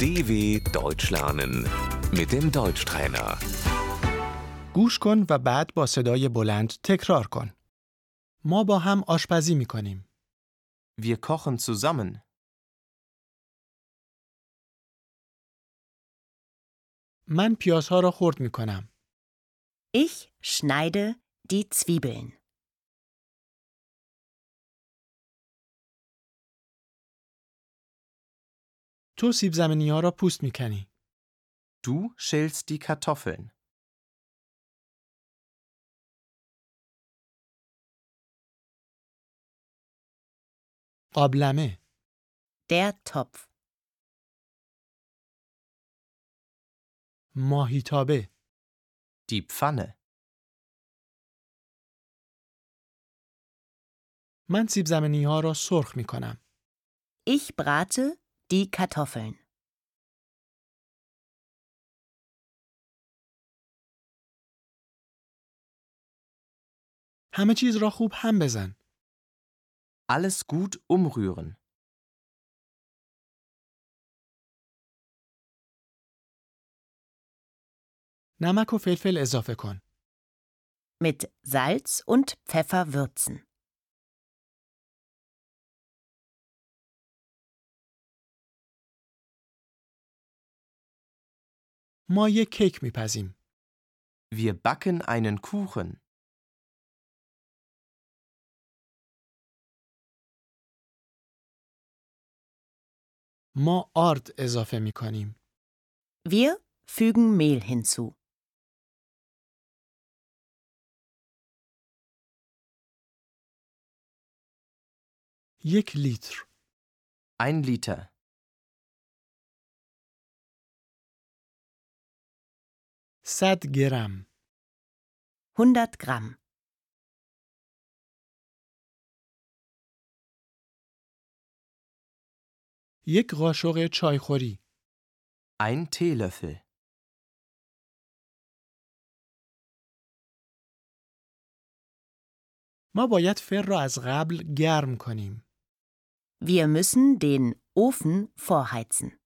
DW Deutsch lernen mit dem Deutschtrainer. گوش کن و بعد با صدای بلند تکرار کن. ما با هم آشپزی می کنیم. Wir kochen zusammen. من پیازها را خرد می کنم. Ich schneide die Zwiebeln. تو سیب زمینی ها را پوست می کنی. Du schälst die Kartoffeln. قابلمه، Der Topf. ماهیتابه، Die Pfanne. من سیب زمینی ها را سرخ می کنم. Ich brate die Kartoffeln. همه چیز را خوب هم بزن. Alles gut umrühren. نمک و فلفل اضافه کن. Mit Salz und Pfeffer würzen. ما یک کیک می پزیم. Wir backen einen Kuchen. ما آرد اضافه می کنیم. Wir fügen Mehl hinzu. یک لیتر. Ein Liter. 100 گرم 100 گرم یک قاشق چایخوری این تیلفل ما باید فر را از قبل گرم کنیم. Wir müssen den Ofen vorheizen.